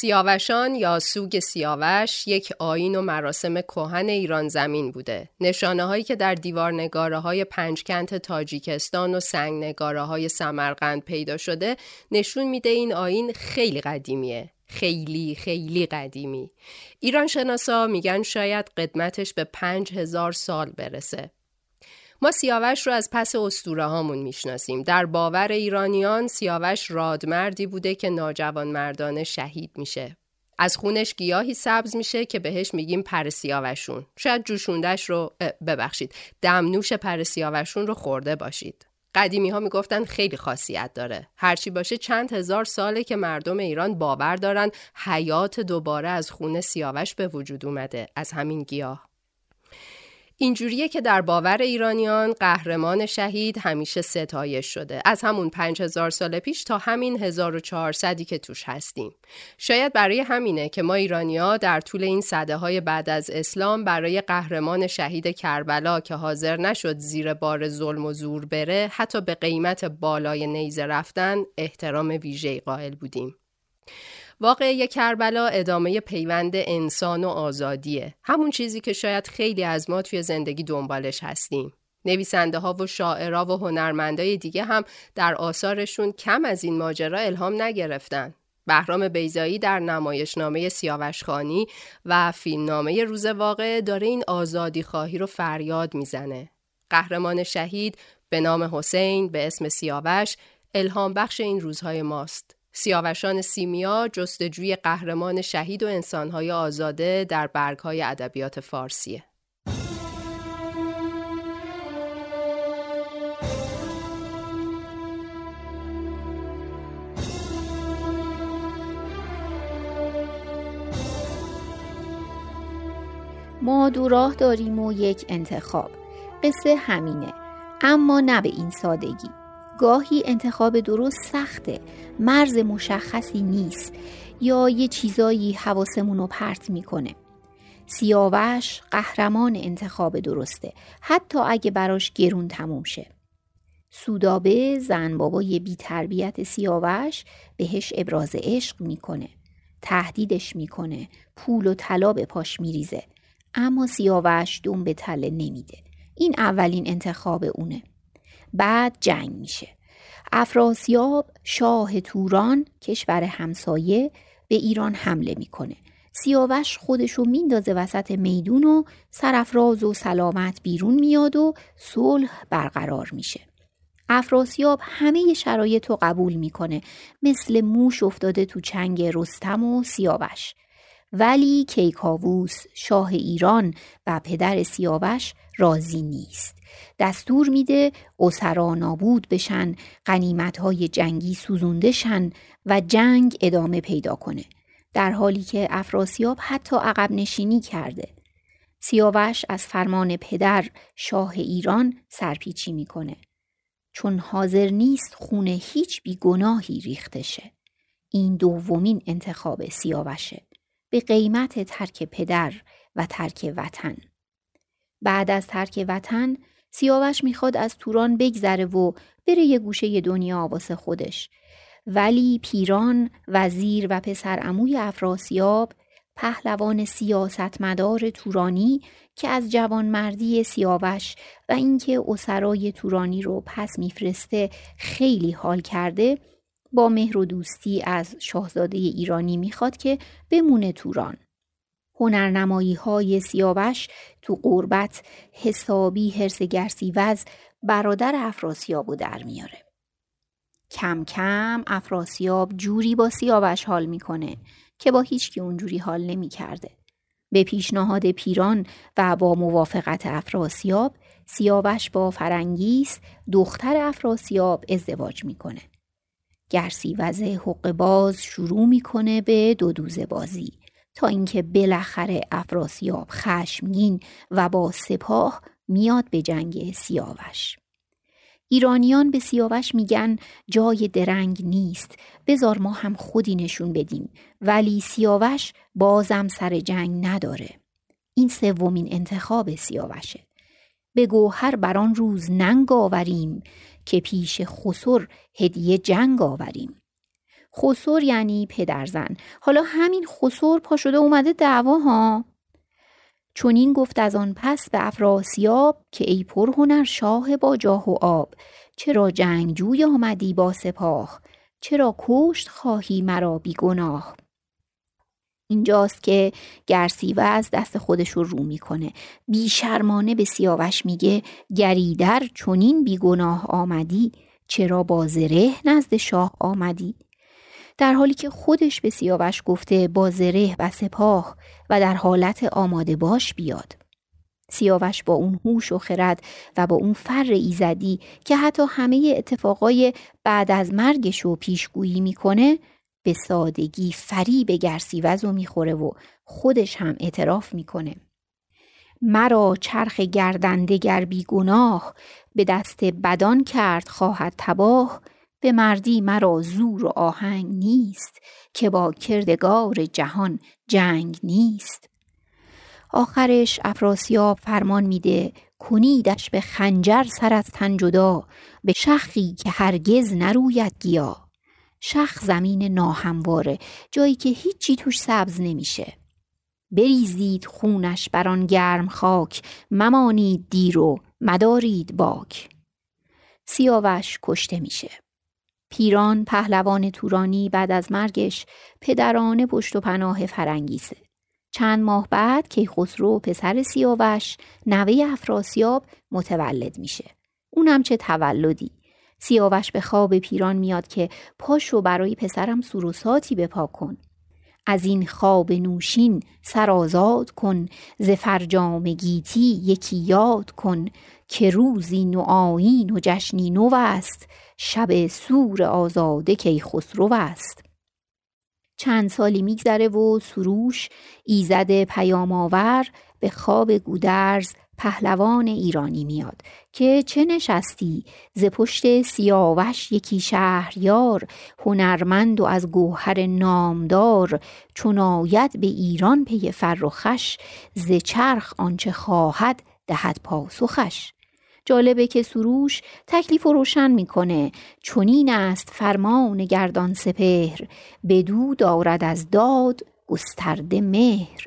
سیاوشان یا سوگ سیاوش یک آین و مراسم کهن ایران زمین بوده. نشانه هایی که در دیوار نگاره های پنجکنت تاجیکستان و سنگ نگاره های سمرقند پیدا شده نشون میده این آین خیلی قدیمیه. خیلی خیلی قدیمی. ایران شناسا میگن شاید قدمتش به پنج هزار سال برسه. ما سیاوش رو از پس استوره هامون می‌شناسیم. در باور ایرانیان سیاوش رادمردی بوده که ناجوان مردانه شهید میشه. از خونش گیاهی سبز میشه که بهش میگیم پر سیاوشون. شاید جوشوندش رو ببخشید. دمنوش پر سیاوشون رو خورده باشید. قدیمی ها می‌گفتن خیلی خاصیت داره. هرچی باشه چند هزار ساله که مردم ایران باور دارن حیات دوباره از خون سیاوش به وجود اومده از همین گیاه. اینجوریه که در باور ایرانیان قهرمان شهید همیشه ستایش شده. از همون 5000 سال پیش تا همین 1400 که توش هستیم. شاید برای همینه که ما ایرانیا در طول این صده های بعد از اسلام برای قهرمان شهید کربلا که حاضر نشد زیر بار ظلم و زور بره حتی به قیمت بالای نیزه رفتن احترام ویژه‌ای قائل بودیم. واقعه کربلا ادامه پیوند انسان و آزادیه همون چیزی که شاید خیلی از ما توی زندگی دنبالش هستیم نویسنده ها و شاعرها و هنرمندای دیگه هم در آثارشون کم از این ماجرا الهام نگرفتن بهرام بیزایی در نمایشنامه سیاوشخانی و فیلمنامه روز واقع داره این آزادی خواهی رو فریاد می‌زنه. قهرمان شهید به نام حسین به اسم سیاوش الهام بخش این روزهای ماست. سیاوشان سیمیا جستجوی قهرمان شهید و انسانهای آزاده در برگهای ادبیات فارسیه. ما دو راه داریم و یک انتخاب. قصه همینه. اما نه به این سادگی. گاهی انتخاب درست سخته. مرز مشخصی نیست. یا یه چیزایی حواسمون پرت می‌کنه. سیاوش قهرمان انتخاب درسته. حتی اگه براش گرون تموم شه. سودابه زن بابای بی تربیت سیاوش بهش ابراز عشق می‌کنه. تهدیدش می‌کنه. پول و طلا به پاش میریزه. اما سیاوش دوم به تله نمیده. این اولین انتخاب اونه. بعد جنگ میشه. افراسیاب شاه توران کشور همسایه به ایران حمله می‌کنه. سیاوش خودشو میندازه وسط میدون و سرفراز و سلامت بیرون میاد و صلح برقرار میشه. افراسیاب همه شرایط رو قبول می‌کنه. مثل موش افتاده تو چنگ رستم و سیاوش. ولی کیکاووس شاه ایران و پدر سیاوش راضی نیست. دستور میده اسرا نابود بشن های جنگی سوزونده شن و جنگ ادامه پیدا کنه در حالی که افراسیاب حتی عقب نشینی کرده. سیاوش از فرمان پدر شاه ایران سرپیچی می‌کنه. چون حاضر نیست خونه هیچ بیگناهی ریخته شه. این دومین انتخاب سیاوشه. به قیمت ترک پدر و ترک وطن. بعد از ترک وطن سیاوش می‌خواد از توران بگذره و بره یه گوشه دنیا واسه خودش. ولی پیران وزیر و پسر اموی افراسیاب پهلوان سیاستمدار تورانی که از جوانمردی سیاوش و اینکه اسرای تورانی رو پس میفرسته خیلی حال کرده با مهر و دوستی از شاهزاده ایرانی می‌خواد که بمونه توران. هنرنمایی های سیاوش تو قربت حسابی هرسگرسی وز برادر افراسیابو در میاره. کم کم افراسیاب جوری با سیاوش حال می‌کنه که با هیچکی اونجوری حال نمی‌کرده. به پیشنهاد پیران و با موافقت افراسیاب سیاوش با فرنگیس دختر افراسیاب ازدواج می‌کنه. گرسی وزه حق باز شروع می‌کنه به دو دوزه بازی تا اینکه بالاخره افراسیاب خشمگین و با سپاه میاد به جنگ سیاوش. ایرانیان به سیاوش میگن جای درنگ نیست بزار ما هم خودی نشون بدیم ولی سیاوش بازم سر جنگ نداره. این سومین انتخاب سیاوشه. به گوهر بر آن روز ننگ آوریم که پیش خسر هدیه جنگ آوریم. خسر یعنی پدرزن. حالا همین خسر پا شده اومده دعوا ها. چون این گفت از آن پس به افراسیاب که ای پرهنر شاه با جاه و آب چرا جنگجوی آمدی با سپاه؟ چرا کشت خواهی مرا بی گناه؟ اینجاست که گرسیوه از دست خودش رو رو می‌کنه. بیشرمانه به سیاوش میگه گریدر چونین بیگناه آمدی چرا با زره نزد شاه آمدی؟ در حالی که خودش به سیاوش گفته با زره و سپاه و در حالت آماده باش بیاد. سیاوش با اون هوش و خرد و با اون فر ایزدی که حتی همه اتفاقای بعد از مرگش رو پیشگویی می‌کنه به سادگی فری به گرسیوز و می‌خوره و خودش هم اعتراف می‌کنه. مرا چرخ گردنده گر گناه به دست بدان کرد خواهد تباه به مردی مرا زور و آهنگ نیست که با کردگار جهان جنگ نیست. آخرش افراسیاب فرمان میده کنیدش به خنجر سر از تن جدا به شخی که هرگز نروید گیا. شخ زمین ناهمواره جایی که هیچی توش سبز نمیشه. بریزید خونش بر آن گرم خاک ممانید دیر و مدارید باک. سیاوش کشته میشه. پیران پهلوان تورانی بعد از مرگش پدرانه پشت و پناه فرنگیسه چند ماه بعد کیخسرو پسر سیاوش نوه افراسیاب متولد میشه. اونم چه تولدی. سیاوش به خواب پیران میاد که پاشو برای پسرم سروساتی بپا کن. از این خواب نوشین سر آزاد کن ز فرجام گیتی یکی یاد کن. که روزی نو آیین و جشنی نو است شب سور آزاده کی خسرو است. چند سالی میگذره و سروش ایزد پیام آور به خواب گودرز پهلوان ایرانی میاد که چه نشستی؟ ز پشت سیاوش یکی شهریار هنرمند و از گوهر نامدار چون آید به ایران پی فرخش ز چرخ آنچه خواهد دهد پاسخش. جالبه که سروش تکلیف و روشن می‌کنه. چنین است فرمان گردان سپهر. بدو دارد از داد گسترده مهر.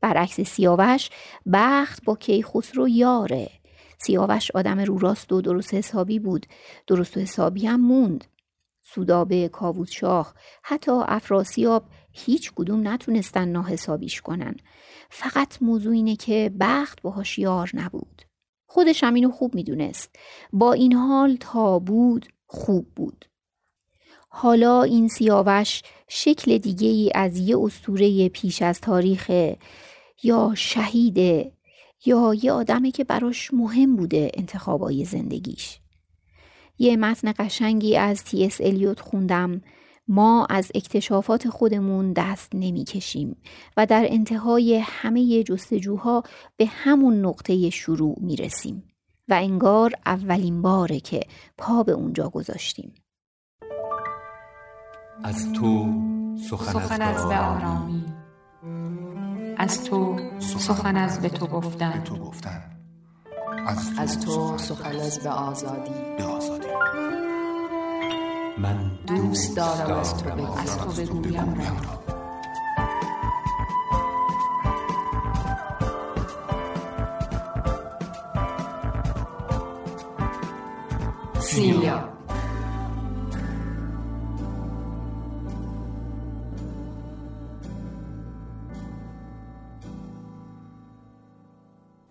برعکس سیاوش بخت با کیخسرو یاره. سیاوش آدم رو راست و درست حسابی بود. درست و حسابی هم موند. سودابه کاووس شاه حتی افراسیاب هیچ کدوم نتونستن ناحسابیش کنن. فقط موضوع اینه که بخت باهاش یار نبود. خودش هم اینو خوب می‌دونست. با این حال تا بود خوب بود. حالا این سیاوش شکل دیگه ای از یه استوره پیش از تاریخ یا شهیده یا یه آدمی که براش مهم بوده انتخابای زندگیش. یه متن قشنگی از تی اس الیوت خوندم. ما از اکتشافات خودمون دست نمی‌کشیم و در انتهای همه جستجوها به همون نقطه شروع می‌رسیم و انگار اولین باره که پا به اونجا گذاشتیم. از تو سخن, سخن از به آرامی. از تو سخن از به تو گفتن. از تو سخن از به آزادی. به آزادی. من دوست دارم از تو بگویم. را سیلیا.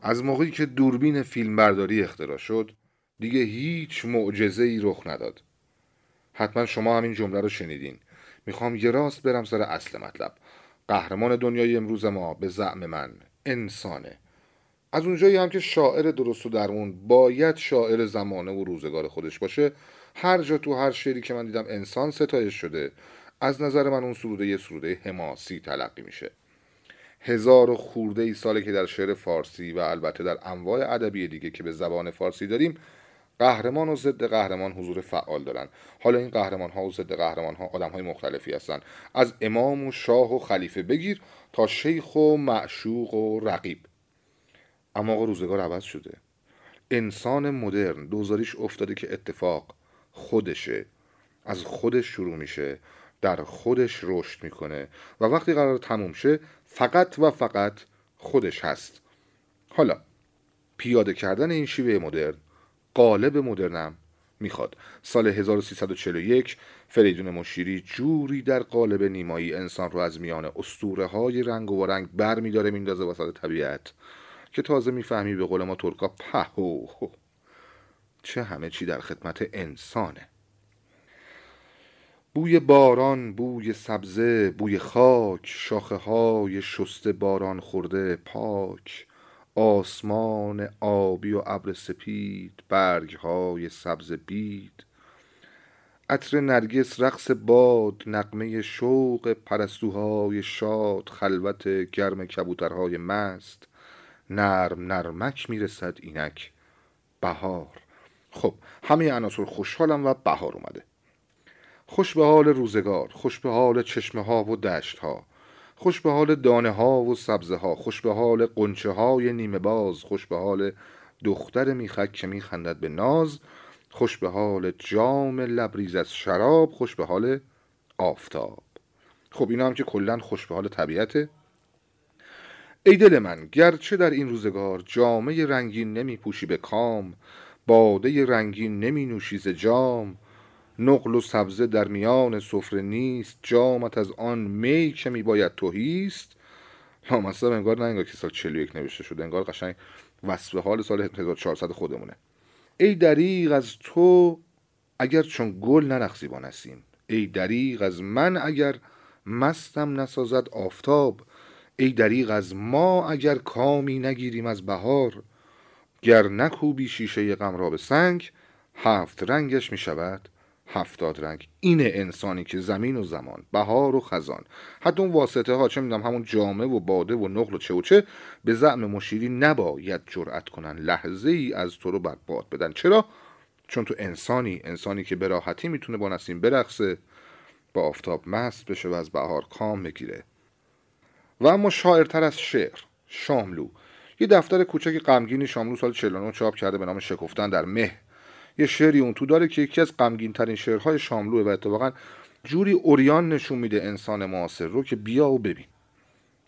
از موقعی که دوربین فیلمبرداری اختراع شد دیگه هیچ معجزه ای رخ نداد. حتما شما همین جمله رو شنیدین. می‌خوام یه راست برم سر اصل مطلب. قهرمان دنیای امروز ما به زعم من انسانه. از اونجایی هم که شاعر درست و درمون باید شاعر زمانه و روزگار خودش باشه هر جا تو هر شعری که من دیدم انسان ستایش شده از نظر من اون سروده یه سروده حماسی تلقی میشه. هزار و خورده ای ساله که در شعر فارسی و البته در انواع ادبی دیگه که به زبان فارسی داریم قهرمان و ضد قهرمان حضور فعال دارن. حالا این قهرمان ها و ضد قهرمان ها آدم های مختلفی هستن. از امام و شاه و خلیفه بگیر تا شیخ و معشوق و رقیب. اما آقا روزگار عوض شده. انسان مدرن دوزاریش افتاده که اتفاق خودشه. از خودش شروع میشه در خودش رشد می‌کنه. و وقتی قرار تموم شه فقط و فقط خودش هست. حالا پیاده کردن این شیوه مدرن قالب مدرنم می‌خواد. سال 1341 فریدون مشیری جوری در قالب نیمایی انسان رو از میان اسطوره های رنگ و رنگ بر میداره میندازه وسط طبیعت که تازه می‌فهمی به قول ما ترکا پهو. چه همه چی در خدمت انسانه. بوی باران بوی سبزه بوی خاک شاخه های شسته باران خورده پاک. آسمان آبی و ابر سپید برگ های سبز بید. عطر نرگس رقص باد نقمه شوق پرستوهای شاد خلوت گرم کبوترهای مست. نرم نرمک می‌رسد اینک بهار. خب همه عناصر خوشحالم و بهار اومده. خوش به حال روزگار خوش به حال چشمه ها و دشت ها خوش به حال دانه ها و سبزه ها خوش به حال قنچه های نیمه باز خوش به حال دختر میخک که میخندد به ناز خوش به حال جام لبریز از شراب خوش به حال آفتاب. خب اینا هم که کلا خوش به حال طبیعته. ای دل من گرچه در این روزگار جامعه رنگین نمی پوشی به کام باده رنگین نمی نوشی ز جام نقل و سبزه در میان سفره نیست جامت از آن می که می باید توهیست لامصب انگار نه انگار که سال 41 نوشته شده انگار قشنگ وصف حال سال 1400 خودمونه. ای دریغ از تو اگر چون گل نرخزیبان هستیم ای دریغ از من اگر مستم نسازد آفتاب. ای دریغ از ما اگر کامی نگیریم از بهار. گر نکوبی شیشه غم را به سنگ هفت رنگش می شود هفتاد رنگ. اینه انسانی که زمین و زمان بهار و خزان. حتی اون واسطه ها چه می‌دونم همون جامه و باده و نقل و چه و چه به زعم مشیری نباید جرأت کنن. لحظه ای از تو رو برباد بدن. چرا؟ چون تو انسانی انسانی که به راحتی می‌تونه با نسیم برقصه با آفتاب مست بشه و از بهار کام بگیره. و اما شاعرتر از شعر شاملو. یه دفتر کوچک غمگینی شاملو سال 49 چاپ کرده به نام شکفتن در مه. یه شعری اون تو داره که یکی از غمگین ترین شعرهای شاملوه و اتفاقا جوری اوریان نشون میده انسان معاصر رو که بیا و ببین.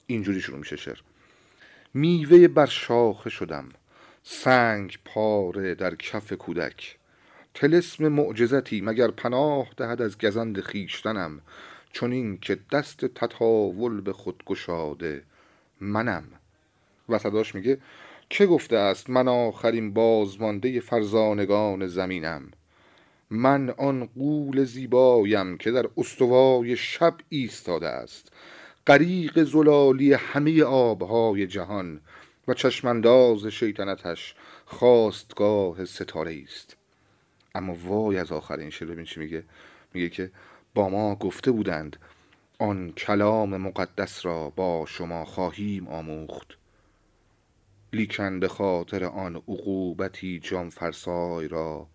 اینجوری شروع میشه شعر. میوه بر شاخه شدم سنگ پاره در کف کودک. تلسم معجزتی مگر پناه دهد از گزند خیشتنم چون این که دست تطاول به خود گشاده منم. و صداش میگه که گفته است من آخرین بازمانده فرزانگان زمینم؟ من آن قول زیبایم که در استوای شب ایستاده است غریق زلالی همه آبهای جهان و چشمانداز شیطنتش خواستگاه ستاره است. اما وای از آخرین شعر ببین چی میگه؟ میگه که با ما گفته بودند آن کلام مقدس را با شما خواهیم آموخت. لیکن به خاطر آن عقوبتی جان فرسای را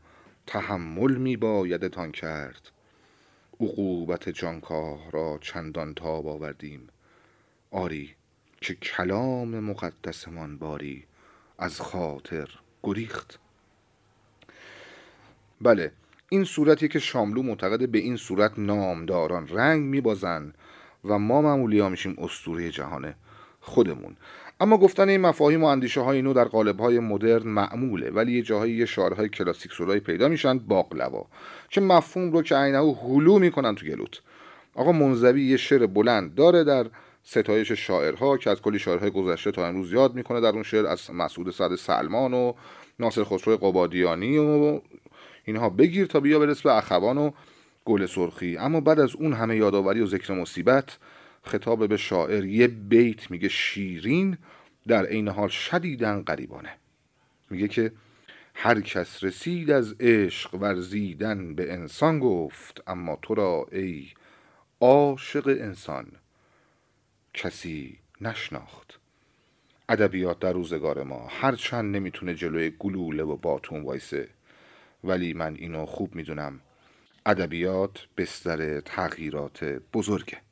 تحمل می بایدتان کرد. عقوبت جانکاه را چندان تاب آوردیم. آری که کلام مقدسمان باری از خاطر گریخت. بله این صورتی که شاملو معتقد به این صورت نامداران رنگ میبازن و ما معمولی ها میشیم استوره جهان خودمون. اما گفتن این مفاهیم و اندیشه های نو در قالب های مدرن معموله ولی یه جاهایی یه شعرهای کلاسیک سرای پیدا میشن باقلوا. که مفهوم رو که عینه هلو می‌کنن تو گلوت. آقا منزوی یه شعر بلند داره در ستایش شاعرها که از کلی شاعرهای گذشته تا امروز یاد می‌کنه در اون شعر از مسعود سعد سلمان و ناصر خسرو قبادیانی و اینها. بگیر تا بیا برس به اخوان و گل سرخی. اما بعد از اون همه یادآوری و ذکر مصیبت خطاب به شاعر یه بیت میگه شیرین در عین حال شدیدن قریبانه میگه که هر کس رسید از عشق ورزیدن به انسان گفت اما تو را ای عاشق انسان کسی نشناخت. ادبیات در روزگار ما هرچند نمی‌تونه جلوی گلوله و باتون وایسه ولی من اینو خوب می‌دونم. ادبیات بستر تغییرات بزرگه.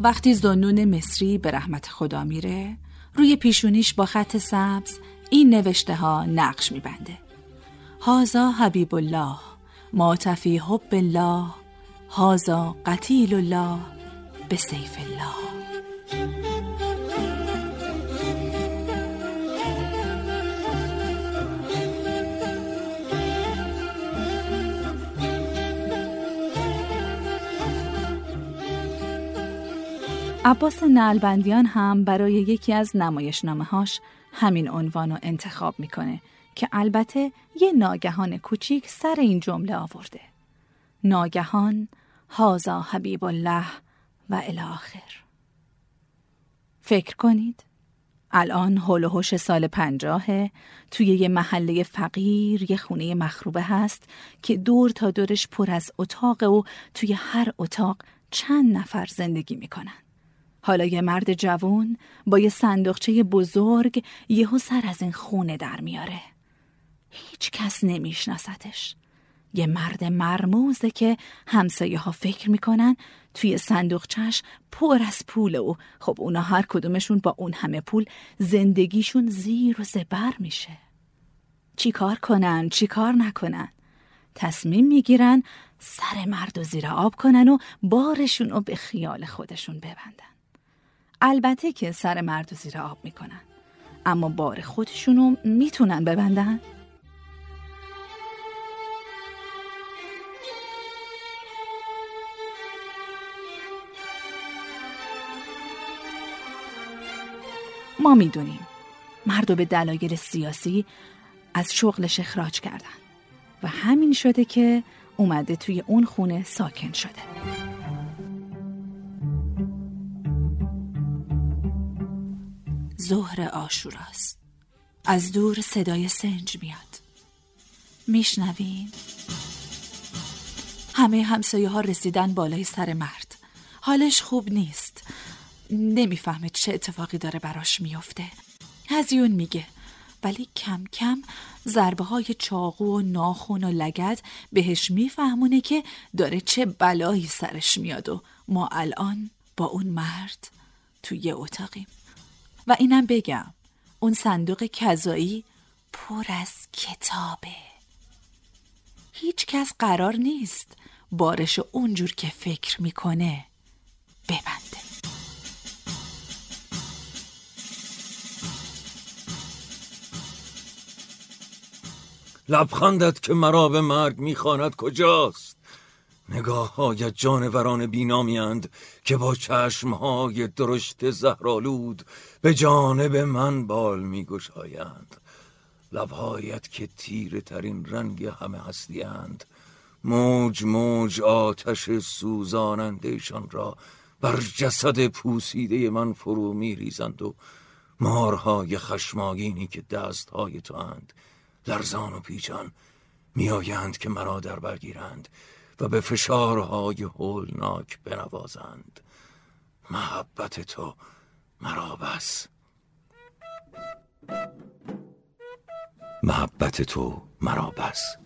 وقتی زنون مصری به رحمت خدا میره روی پیشونیش با خط سبز این نوشته ها نقش میبنده. هازا حبیب الله معتفی حب الله هازا قتیل الله به سیف الله. عباس نلبندیان هم برای یکی از نمایشنامه هاش همین عنوان رو انتخاب می‌کنه که البته یه ناگهان کوچیک سر این جمله آورده. ناگهان هازا حبیب الله و الاخر. فکر کنید الان هول سال پنجاهه توی یه محله فقیر یه خونه مخروبه هست که دور تا دورش پر از اتاق و توی هر اتاق چند نفر زندگی می‌کنن حالا یه مرد جوون با یه صندوقچه بزرگ یهو سر از این خونه در میاره. هیچ کس نمیشناستش. یه مرد مرموزه که همسایه ها فکر می‌کنن توی صندوقچش پر از پول و خب اونا هر کدومشون با اون همه پول زندگیشون زیر و زبر میشه. چی کار کنن؟ چی کار نکنن؟ تصمیم می‌گیرن سر مرد و زیر آب کنن و بارشون رو به خیال خودشون ببندن. البته که سر مرد و زیر آب می‌کنن. اما بار خودشونو می‌تونن ببندن؟ ما می‌دونیم. مردو به دلایل سیاسی از شغلش اخراج کردن. و همین شده که اومده توی اون خونه ساکن شده. ظهر آشوراست از دور صدای سنج میاد. میشنوین همه همسایه ها رسیدن بالای سر مرد. حالش خوب نیست. نمی‌فهمه چه اتفاقی داره براش میفته هزیون میگه ولی کم کم ضربه های چاقو و ناخون و لگد بهش میفهمونه که داره چه بلایی سرش میاد و ما الان با اون مرد توی اتاقیم. و اینم بگم اون صندوق کذایی پر از کتابه. هیچ کس قرار نیست بارش اونجور که فکر می‌کنه ببنده. لبخندت که مرا به مرگ می‌خواند کجاست؟ نگاه های جانوران بینامیند که با چشمهای درشت زهرالود به جانب من بال می گشایند لبهایت که تیره ترین رنگ همه هستیند موج موج آتش سوزانندهشان را بر جسد پوسیده من فرو می ریزند و مارهای خشماگینی که دستهای تو اند لرزان و پیچان میآیند که مرا در برگیرند و به فشارهای هولناک بنوازند. محبت تو مرا بس. محبت تو مرا بس.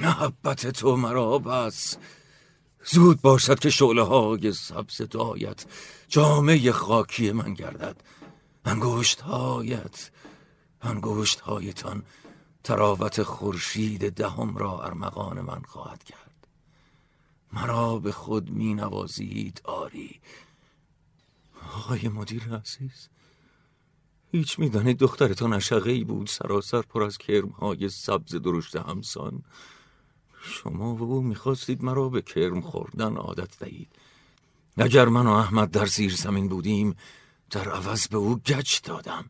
محبت تو مرا بس. زود باشد که شعله های سبز دایت جامعه خاکی من گردد. انگشت هایت انگشت هایتان تراوت خورشید دهم را ارمغان من خواهد کرد. مرا به خود می نوازید آری. آقای مدیر عزیز هیچ می‌دانید دخترتان اشقه ای بود سراسر پر از کرمهای سبز درشت همسان. شما و او می‌خواستید مرا به کرم خوردن عادت دهید. اگر من و احمد در زیر زمین بودیم در عوض به او گچ دادم.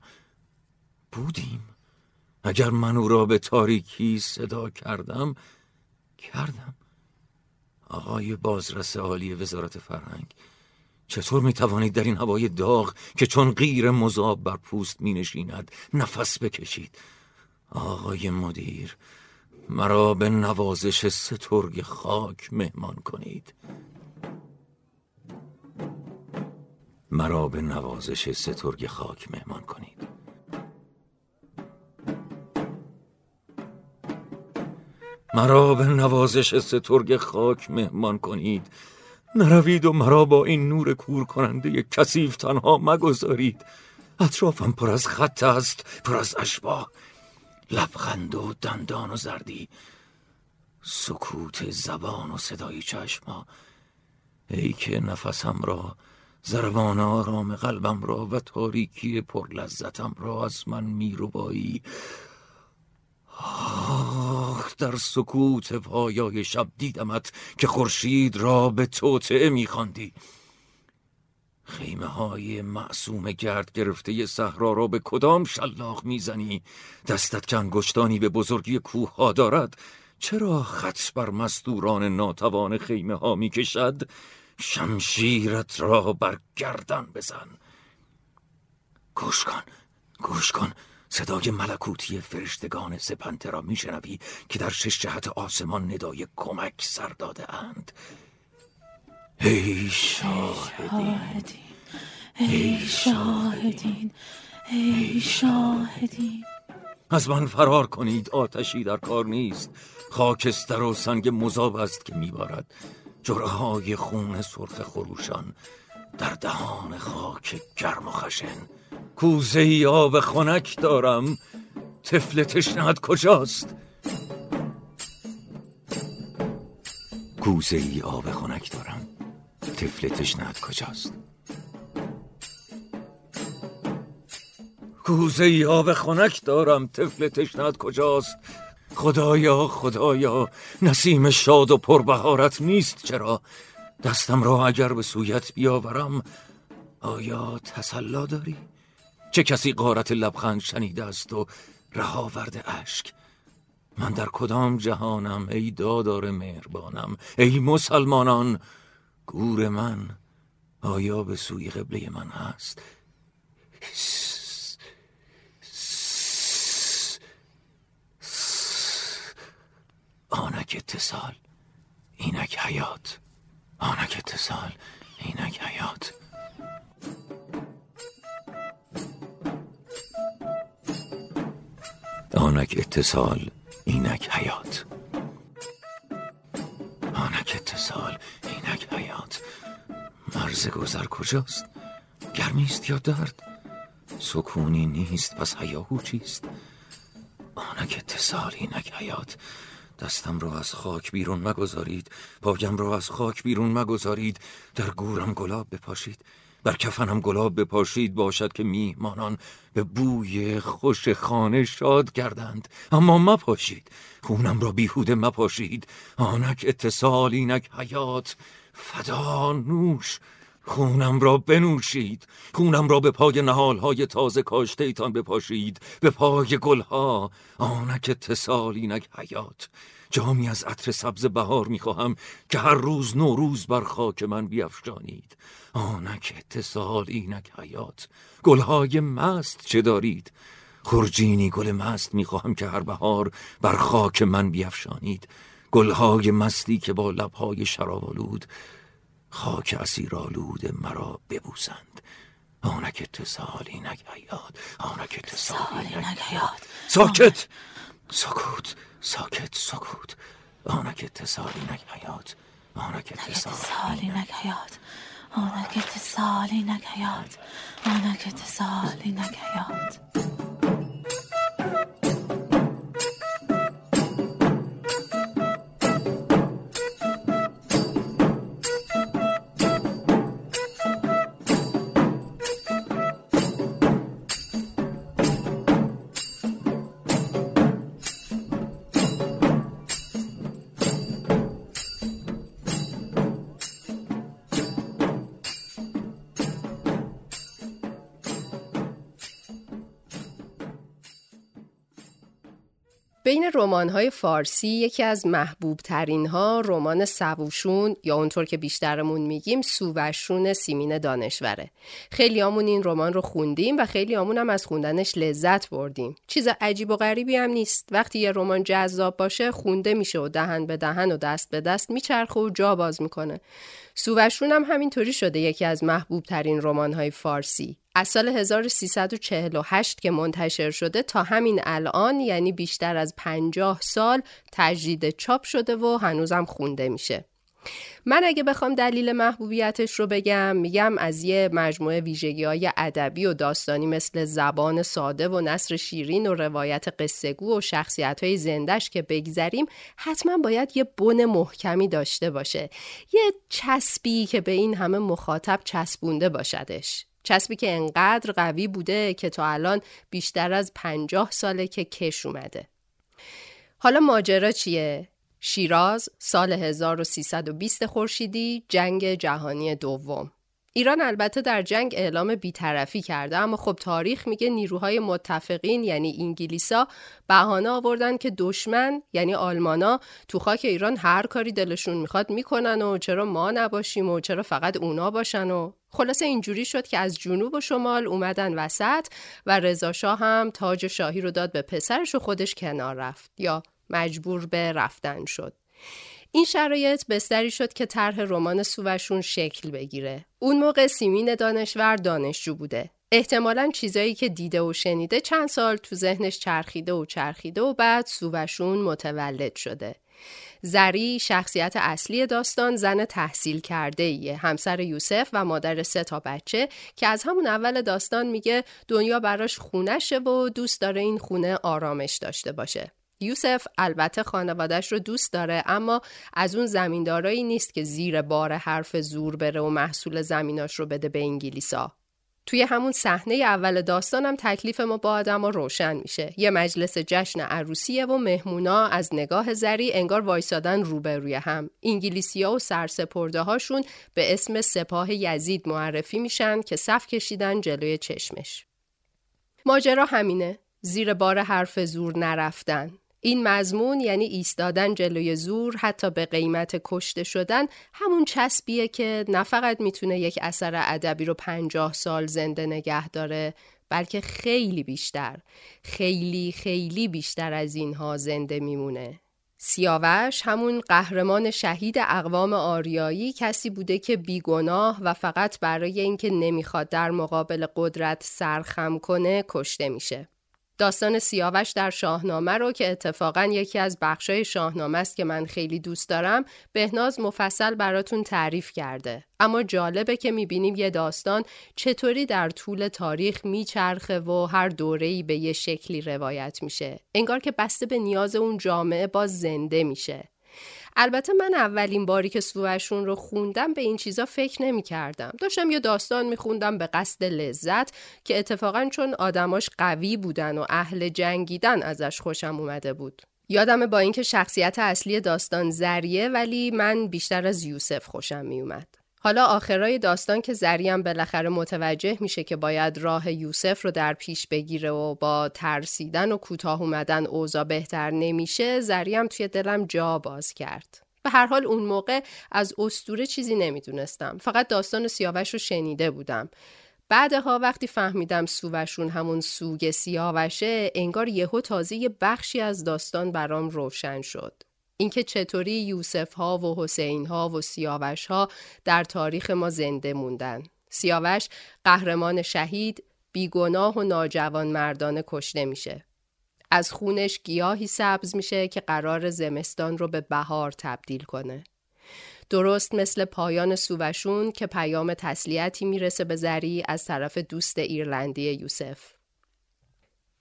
بودیم. اگر من او را به تاریکی صدا کردم کردم. آقای بازرس عالی وزارت فرهنگ چطور می توانید در این هوای داغ که چون غیر مذاب بر پوست می نشیند نفس بکشید؟ آقای مدیر مرا به نوازش سترگ خاک مهمان کنید. مرا به نوازش سترگ خاک مهمان کنید. مرا به نوازش سترگ خاک مهمان کنید. نروید و مرا با این نور کور کننده کسیف تنها مگذارید. اطرافم پر از خط است پر از اشباه لبخند و دندان و زردی. سکوت زبان و صدای چشما ای که نفسم را زربان آرام قلبم را و تاریکی پر لذتم را از من میروبایی آه. در سکوت پایای شب دیدمت که خورشید را به توطعه میخواندی. خیمه های معصوم گرد گرفته صحرا را به کدام شلاق می‌زنی؟ دستت که انگشتانی به بزرگی کوه ها دارد چرا خط بر مستوران ناتوان خیمه ها می‌کشد؟ شمشیرت را بر گردن بزن. گوش کن گوش کن. صدای ملکوتی فرشتگان سپنته را میشنوی که در شش جهت آسمان ندای کمک سر داده اند. ای شاهدین. ای شاهدین. ای شاهدین. از من فرار کنید آتشی در کار نیست. خاکستر و سنگ مذاب است که میبارد. جرهای خون سرخ خروشان در دهان خاک گرم و خشن. کوزه ای آب خنک دارم. طفل تشنهت کجاست؟ کوزه ای آب خنک دارم. طفل تشنهت کجاست؟ کوزه ای آب خنک دارم. طفل تشنهت کجاست؟ خدایا خدایا نسیم شاد و پربهارت نیست چرا؟ دستم را اگر به سویت بیاورم آیا تسلا داری؟ چه کسی قارت لبخند شنیده است و رها ورده اشک؟ من در کدام جهانم ای دادار مهربانم ای مسلمانان؟ گور من آیا به سوی قبله من هست؟ آنک اتصال اینک حیات آنک اتصال اینک حیات. آنک اتصال اینک حیات. آنک اتصال اینک حیات. مرز گذر کجاست؟ گرمیست یا درد؟ سکونی نیست پس حیاهو چیست؟ آنک اتصال اینک حیات. دستم را از خاک بیرون مگذارید. پایم را از خاک بیرون مگذارید. در گورم گلاب بپاشید. بر کفنم گلاب بپاشید باشد که میهمانان به بوی خوش خانه شاد کردند اما مپاشید خونم را بیهوده مپاشید. آنک اتصال اینک حیات. فدا نوش خونم را بنوشید. خونم را به پای نهالهای تازه کاشته ایتان بپاشید. به پای گلها. آنک اتصال اینک حیات. جامی از عطر سبز بهار می‌خواهم که هر روز نوروز بر خاک من بیافشانید. آنک اتصال اینک حیات. گلهای مست چه دارید؟ خرجینی گل مست می‌خواهم که هر بهار بر خاک من بیافشانید. گلهای مستی که با لبهای شرابالود خاک اسیرالود مرا ببوسند. آنک اتصال اینک حیات. آنک اتصال اینک حیات. ساکت. سکوت ساکت سکوت. آنک اتصال اینک حیات آنک اتصال اینک حیات. آنک اتصال اینک حیات. آنک اتصال اینک حیات. رمان‌های فارسی یکی از محبوب ترین ها رمان سووشون یا اونطور که بیشترمون میگیم سووشون سیمین دانشوره. خیلی آمون این رمان رو خوندیم و خیلی آمون هم از خوندنش لذت بردیم. چیز عجیب و غریبی هم نیست. وقتی یه رمان جذاب باشه خونده میشه و دهن به دهن و دست به دست میچرخه و جا باز می‌کنه. سووشون هم همینطوری شده یکی از محبوب ترین رمان های فارسی. از سال 1348 که منتشر شده تا همین الان یعنی بیشتر از 50 سال تجدید چاپ شده و هنوزم خونده میشه. من اگه بخوام دلیل محبوبیتش رو بگم میگم از یه مجموعه ویژگی ادبی و داستانی مثل زبان ساده و نصر شیرین و روایت قصهگو و شخصیت های زندش که بگذریم حتما باید یه بن محکمی داشته باشه. یه چسبی که به این همه مخاطب چسبونده باشدش. چسبی که انقدر قوی بوده که تا الان بیشتر از پنجاه ساله که کش اومده حالا ماجرا چیه؟ شیراز سال 1320 خورشیدی جنگ جهانی دوم ایران البته در جنگ اعلام بیطرفی کرده اما خب تاریخ میگه نیروهای متفقین یعنی انگلیسا بهانه آوردن که دشمن یعنی آلمانا تو خاک ایران هر کاری دلشون می‌خواد می‌کنن و چرا ما نباشیم و چرا فقط اونا باشن و خلاصه اینجوری شد که از جنوب و شمال اومدن وسط و رضا هم تاج شاهی رو داد به پسرش و خودش کنار رفت یا مجبور به رفتن شد. این شرایط بستری شد که طرح رمان سووشون شکل بگیره. اون موقع سیمین دانشور دانشجو بوده. احتمالا چیزایی که دیده و شنیده چند سال تو ذهنش چرخیده و چرخیده و بعد سووشون متولد شده. زری شخصیت اصلی داستان زن تحصیل کرده ایه همسر یوسف و مادر سه تا بچه که از همون اول داستان میگه دنیا براش خونشه و دوست داره این خونه آرامش داشته باشه یوسف البته خانوادش رو دوست داره اما از اون زمیندارایی نیست که زیر بار حرف زور بره و محصول زمیناش رو بده به انگلیسا. توی همون صحنه اول داستانم تکلیف ما با آدم روشن میشه. یه مجلس جشن عروسیه و مهمونا از نگاه زری انگار وایسادن روبروی هم. انگلیسیا و سرسپرده هاشون به اسم سپاه یزید معرفی میشن که صف کشیدن جلوی چشمش. ماجرا همینه. زیر بار حرف زور نرفتن. این مضمون یعنی ایستادن جلوی زور حتی به قیمت کشته شدن همون چسبیه که نه فقط می‌تونه یک اثر ادبی رو پنجاه سال زنده نگه داره بلکه خیلی بیشتر خیلی خیلی بیشتر از اینها زنده میمونه. سیاوش همون قهرمان شهید اقوام آریایی کسی بوده که بیگناه و فقط برای اینکه نمی‌خواد در مقابل قدرت سرخم کنه کشته میشه. داستان سیاوش در شاهنامه رو که اتفاقا یکی از بخشای شاهنامه است که من خیلی دوست دارم بهناز مفصل براتون تعریف کرده. اما جالبه که می‌بینیم یه داستان چطوری در طول تاریخ میچرخه و هر دوره‌ای به یه شکلی روایت میشه. انگار که بسته به نیاز اون جامعه باز زنده میشه. البته من اولین باری که سوهشون رو خوندم به این چیزا فکر نمی کردم. داشتم یه داستان می خوندم به قصد لذت که اتفاقا چون آدماش قوی بودن و اهل جنگیدن ازش خوشم اومده بود. یادم با اینکه شخصیت اصلی داستان زریه ولی من بیشتر از یوسف خوشم می اومد. حالا آخرای داستان که زریم بالاخره متوجه میشه که باید راه یوسف رو در پیش بگیره و با ترسیدن و کوتاه اومدن اوضاع بهتر نمیشه زریم توی دلم جا باز کرد. به هر حال اون موقع از استوره چیزی نمی‌دونستم. فقط داستان سیاوش رو شنیده بودم. بعدها وقتی فهمیدم سووشون همون سوگ سیاوشه انگار یهو تازه یه بخشی از داستان برام روشن شد. اینکه چطوری یوسف ها و حسین ها و سیاوش ها در تاریخ ما زنده موندن. سیاوش قهرمان شهید بیگناه و ناجوان مردانه کشته میشه. از خونش گیاهی سبز میشه که قرار زمستان رو به بهار تبدیل کنه. درست مثل پایان سووشون که پیام تسلیتی می‌رسه به زری از طرف دوست ایرلندی یوسف.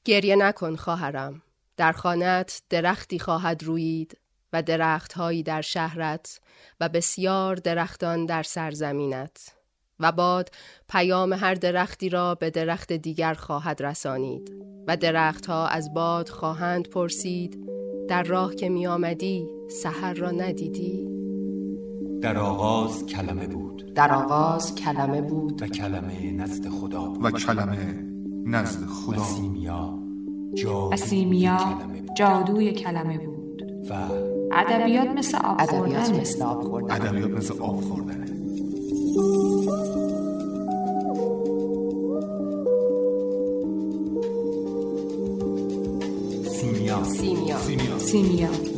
گریه نکن خواهرم. در خانت درختی خواهد روید و درختهایی در شهرت و بسیار درختان در سرزمینت. و باد پیام هر درختی را به درخت دیگر خواهد رسانید و درختها از باد خواهند پرسید در راه که می آمدی سحر را ندیدی؟ در آغاز کلمه بود. در آغاز کلمه بود. و کلمه نزد خدا بود. و کلمه نزد خدا. سیمیا و سیمیا جادوی کلمه بود. و ادبیات مثل آب ادبیات مثل آب خوردن. ادبیات مثل آب خوردن. سیمیا. سیمیا. سیمیا.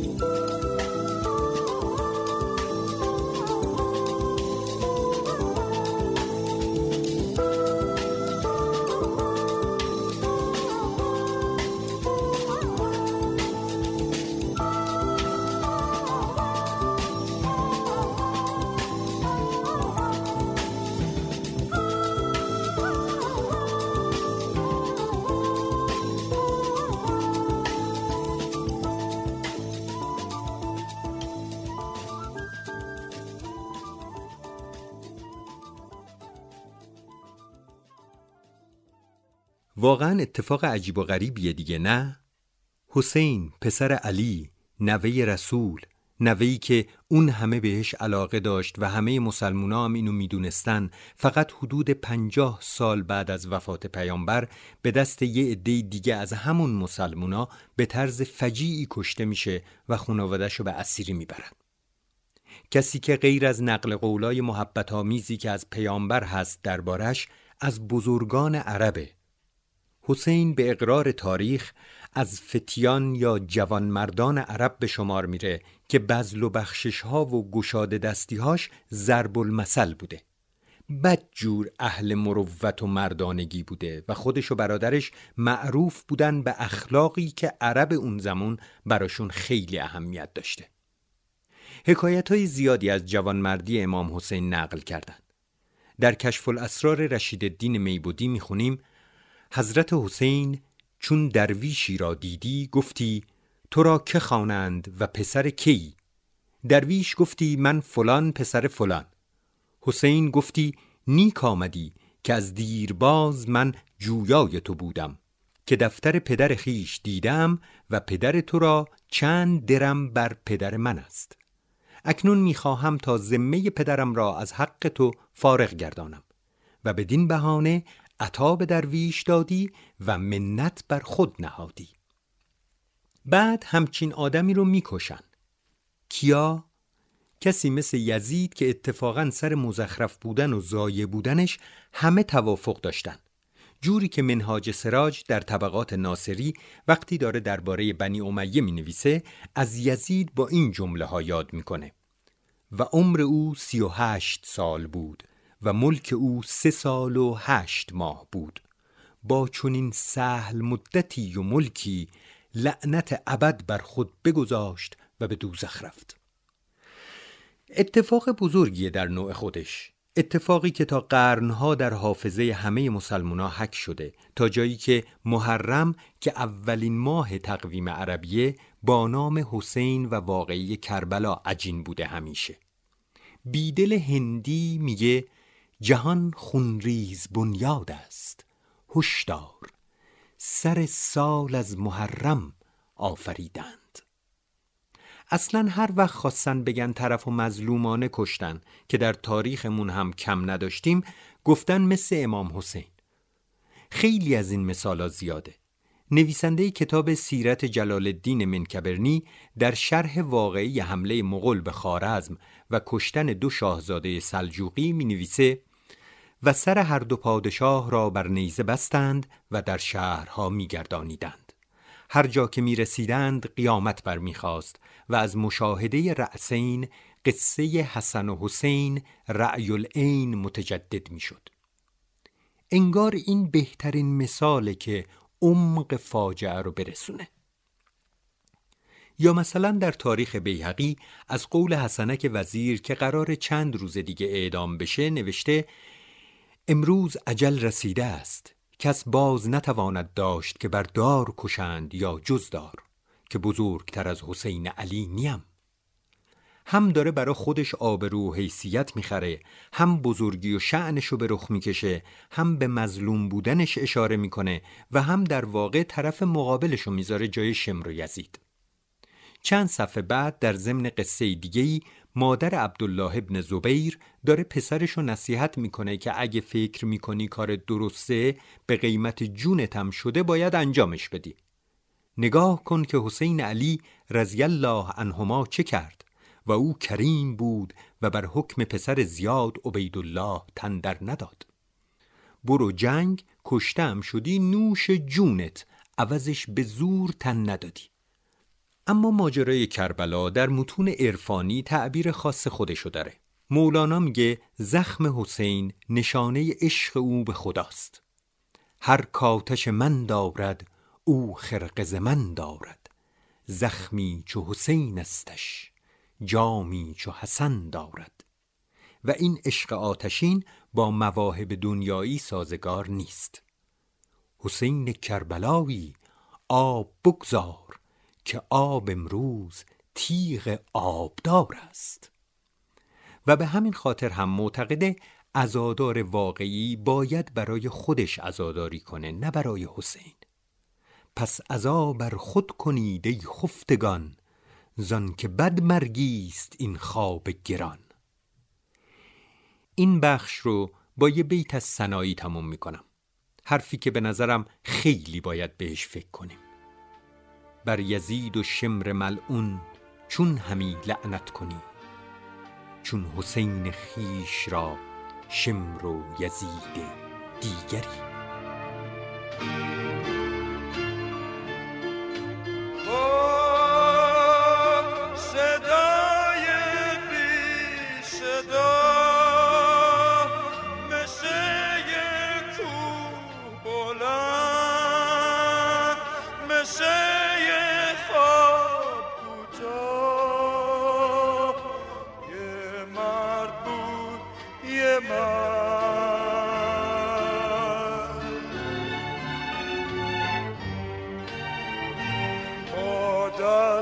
واقعا اتفاق عجیب و غریبیه دیگه نه؟ حسین پسر علی نوه رسول نوهی که اون همه بهش علاقه داشت و همه مسلمونا هم اینو می‌دونستن فقط حدود پنجاه سال بعد از وفات پیامبر به دست یه عده دیگه از همون مسلمونا به طرز فجیعی کشته میشه و خانوادهشو به اسیری می‌برن کسی که غیر از نقل قولای محبت آمیزی که از پیامبر هست دربارش از بزرگان عربه حسین به اقرار تاریخ از فتیان یا جوانمردان عرب به شمار میره که بزل و بخشش ها و گشاد دستیهاش ضرب المثل بوده بدجور اهل مروت و مردانگی بوده و خودش و برادرش معروف بودن به اخلاقی که عرب اون زمان براشون خیلی اهمیت داشته حکایت های زیادی از جوانمردی امام حسین نقل کردند. در کشف الاسرار رشید الدین میبودی می‌خونیم حضرت حسین چون درویشی را دیدی گفتی تو را که خوانند و پسر کی؟ درویش گفتی من فلان پسر فلان. حسین گفتی نیک آمدی که از دیرباز من جویای تو بودم که دفتر پدر خیش دیدم و پدر تو را چند درم بر پدر من است. اکنون می‌خواهم تا ذمه پدرم را از حق تو فارغ گردانم و بدین بهانه عطا به درویش دادی و منت بر خود نهادی. بعد همچین آدمی رو می‌کشن. کیا؟ کسی مثل یزید که اتفاقا سر مزخرف بودن و زایه بودنش همه توافق داشتن. جوری که منهاج سراج در طبقات ناصری وقتی داره درباره بنی امیه می نویسه از یزید با این جمله ها یاد می‌کنه. و عمر او سی و هشت سال بود. و ملک او سه سال و هشت ماه بود. با چنین سهل مدتی و ملکی لعنت ابد بر خود بگذاشت و به دوزخ رفت. اتفاق بزرگیه در نوع خودش. اتفاقی که تا قرنها در حافظه همه مسلمونا حک شده تا جایی که محرم که اولین ماه تقویم عربیه با نام حسین و واقعی کربلا عجین بوده همیشه. بیدل هندی میگه جهان خونریز بنیاد است. هشدار. سر سال از محرم آفریدند. اصلا هر وقت خواستن بگن طرف و مظلومانه کشتن که در تاریخمون هم کم نداشتیم گفتن مثل امام حسین. خیلی از این مثالا زیاده. نویسنده کتاب سیرت جلال الدین منکبرنی در شرح واقعی حمله مغول به خارزم و کشتن دو شاهزاده سلجوقی می نویسه و سر هر دو پادشاه را بر نیزه بستند و در شهرها میگردانیدند هر جا که می رسیدند قیامت برمیخواست و از مشاهده رأسین قصه حسن و حسین رأی العین متجدد می‌شد. انگار این بهترین مثاله که عمق فاجعه رو برسونه یا مثلا در تاریخ بیهقی از قول حسنک وزیر که قرار چند روز دیگه اعدام بشه نوشته امروز عجل رسیده است. کس باز نتواند داشت که بر دار کشند یا جزدار که بزرگتر از حسین علی نیم. هم داره برا خودش آبرو و حیثیت می‌خره هم بزرگی و شعنشو به رخ می‌کشه هم به مظلوم بودنش اشاره می‌کنه و هم در واقع طرف مقابلشو می‌ذاره جای شمر و یزید. چند صفحه بعد در ضمن قصه دیگهی مادر عبدالله ابن زبیر داره پسرشو نصیحت می‌کنه که اگه فکر می‌کنی کار درسته به قیمت جونتم شده باید انجامش بدی. نگاه کن که حسین علی رضی الله عنهما چه کرد. و او کریم بود و بر حکم پسر زیاد عبیدالله تن در نداد. برو جنگ کشتم شدی نوش جونت. عوضش به زور تن ندادی. اما ماجرای کربلا در متون عرفانی تعبیر خاص خودشو داره. مولانا میگه زخم حسین نشانه عشق او به خداست. هر کاتش من دارد او خرقز من دارد. زخمی چو حسین استش جامی چو حسن دارد. و این عشق آتشین با مواهب دنیایی سازگار نیست. حسین کربلاوی آب بگذار. که آب امروز تیغ آبدار است. و به همین خاطر هم معتقده ازادار واقعی باید برای خودش ازاداری کنه نه برای حسین. پس ازا بر خود کنید ای خفتگان زان که بد مرگی است این خواب گران. این بخش رو با یه بیت از سنایی تموم می‌کنم. حرفی که به نظرم خیلی باید بهش فکر کنیم. بر یزید و شمر ملعون چون همی لعنت کنی چون حسین خیش را شمر و یزید دیگری.